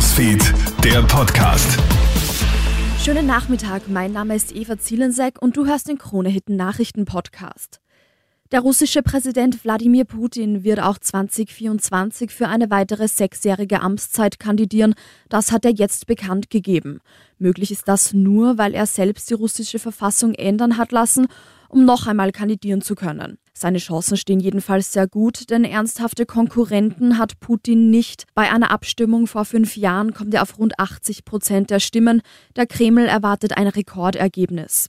Newsfeed, der Podcast. Schönen Nachmittag, mein Name ist Eva Zielensek und du hörst den Krone-Hitten Nachrichten-Podcast. Der russische Präsident Wladimir Putin wird auch 2024 für eine weitere sechsjährige Amtszeit kandidieren. Das hat er jetzt bekannt gegeben. Möglich ist das nur, weil er selbst die russische Verfassung ändern hat lassen um noch einmal kandidieren zu können. Seine Chancen stehen jedenfalls sehr gut, denn ernsthafte Konkurrenten hat Putin nicht. Bei einer Abstimmung vor fünf Jahren kommt er auf rund 80 Prozent der Stimmen. Der Kreml erwartet ein Rekordergebnis.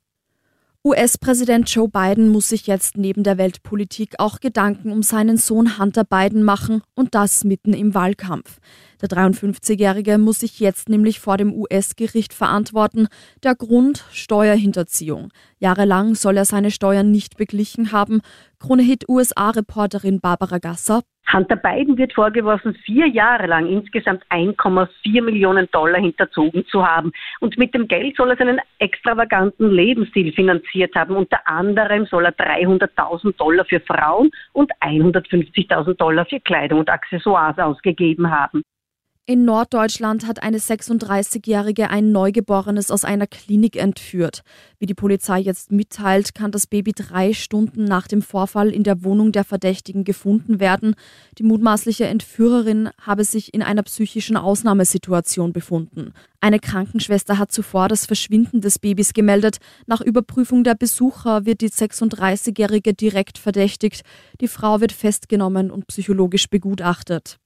US-Präsident Joe Biden muss sich jetzt neben der Weltpolitik auch Gedanken um seinen Sohn Hunter Biden machen und das mitten im Wahlkampf. Der 53-Jährige muss sich jetzt nämlich vor dem US-Gericht verantworten. Der Grund Steuerhinterziehung. Jahrelang soll er seine Steuern nicht beglichen haben. Krone-Hit USA-Reporterin Barbara Gasser. Hunter Biden wird vorgeworfen, vier Jahre lang insgesamt 1,4 Millionen Dollar hinterzogen zu haben. Und mit dem Geld soll er seinen extravaganten Lebensstil finanziert haben. Unter anderem soll er 300.000 Dollar für Frauen und 150.000 Dollar für Kleidung und Accessoires ausgegeben haben. In Norddeutschland hat eine 36-Jährige ein Neugeborenes aus einer Klinik entführt. Wie die Polizei jetzt mitteilt, kann das Baby drei Stunden nach dem Vorfall in der Wohnung der Verdächtigen gefunden werden. Die mutmaßliche Entführerin habe sich in einer psychischen Ausnahmesituation befunden. Eine Krankenschwester hat zuvor das Verschwinden des Babys gemeldet. Nach Überprüfung der Besucher wird die 36-Jährige direkt verdächtigt. Die Frau wird festgenommen und psychologisch begutachtet.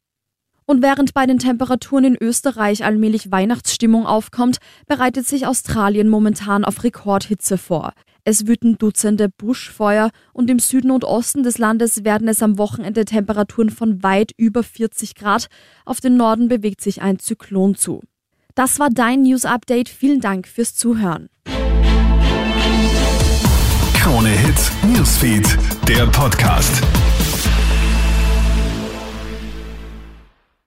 Und während bei den Temperaturen in Österreich allmählich Weihnachtsstimmung aufkommt, bereitet sich Australien momentan auf Rekordhitze vor. Es wüten Dutzende Buschfeuer und im Süden und Osten des Landes werden es am Wochenende Temperaturen von weit über 40 Grad. Auf den Norden bewegt sich ein Zyklon zu. Das war dein News Update. Vielen Dank fürs Zuhören. Krone Hits, Newsfeed, der Podcast.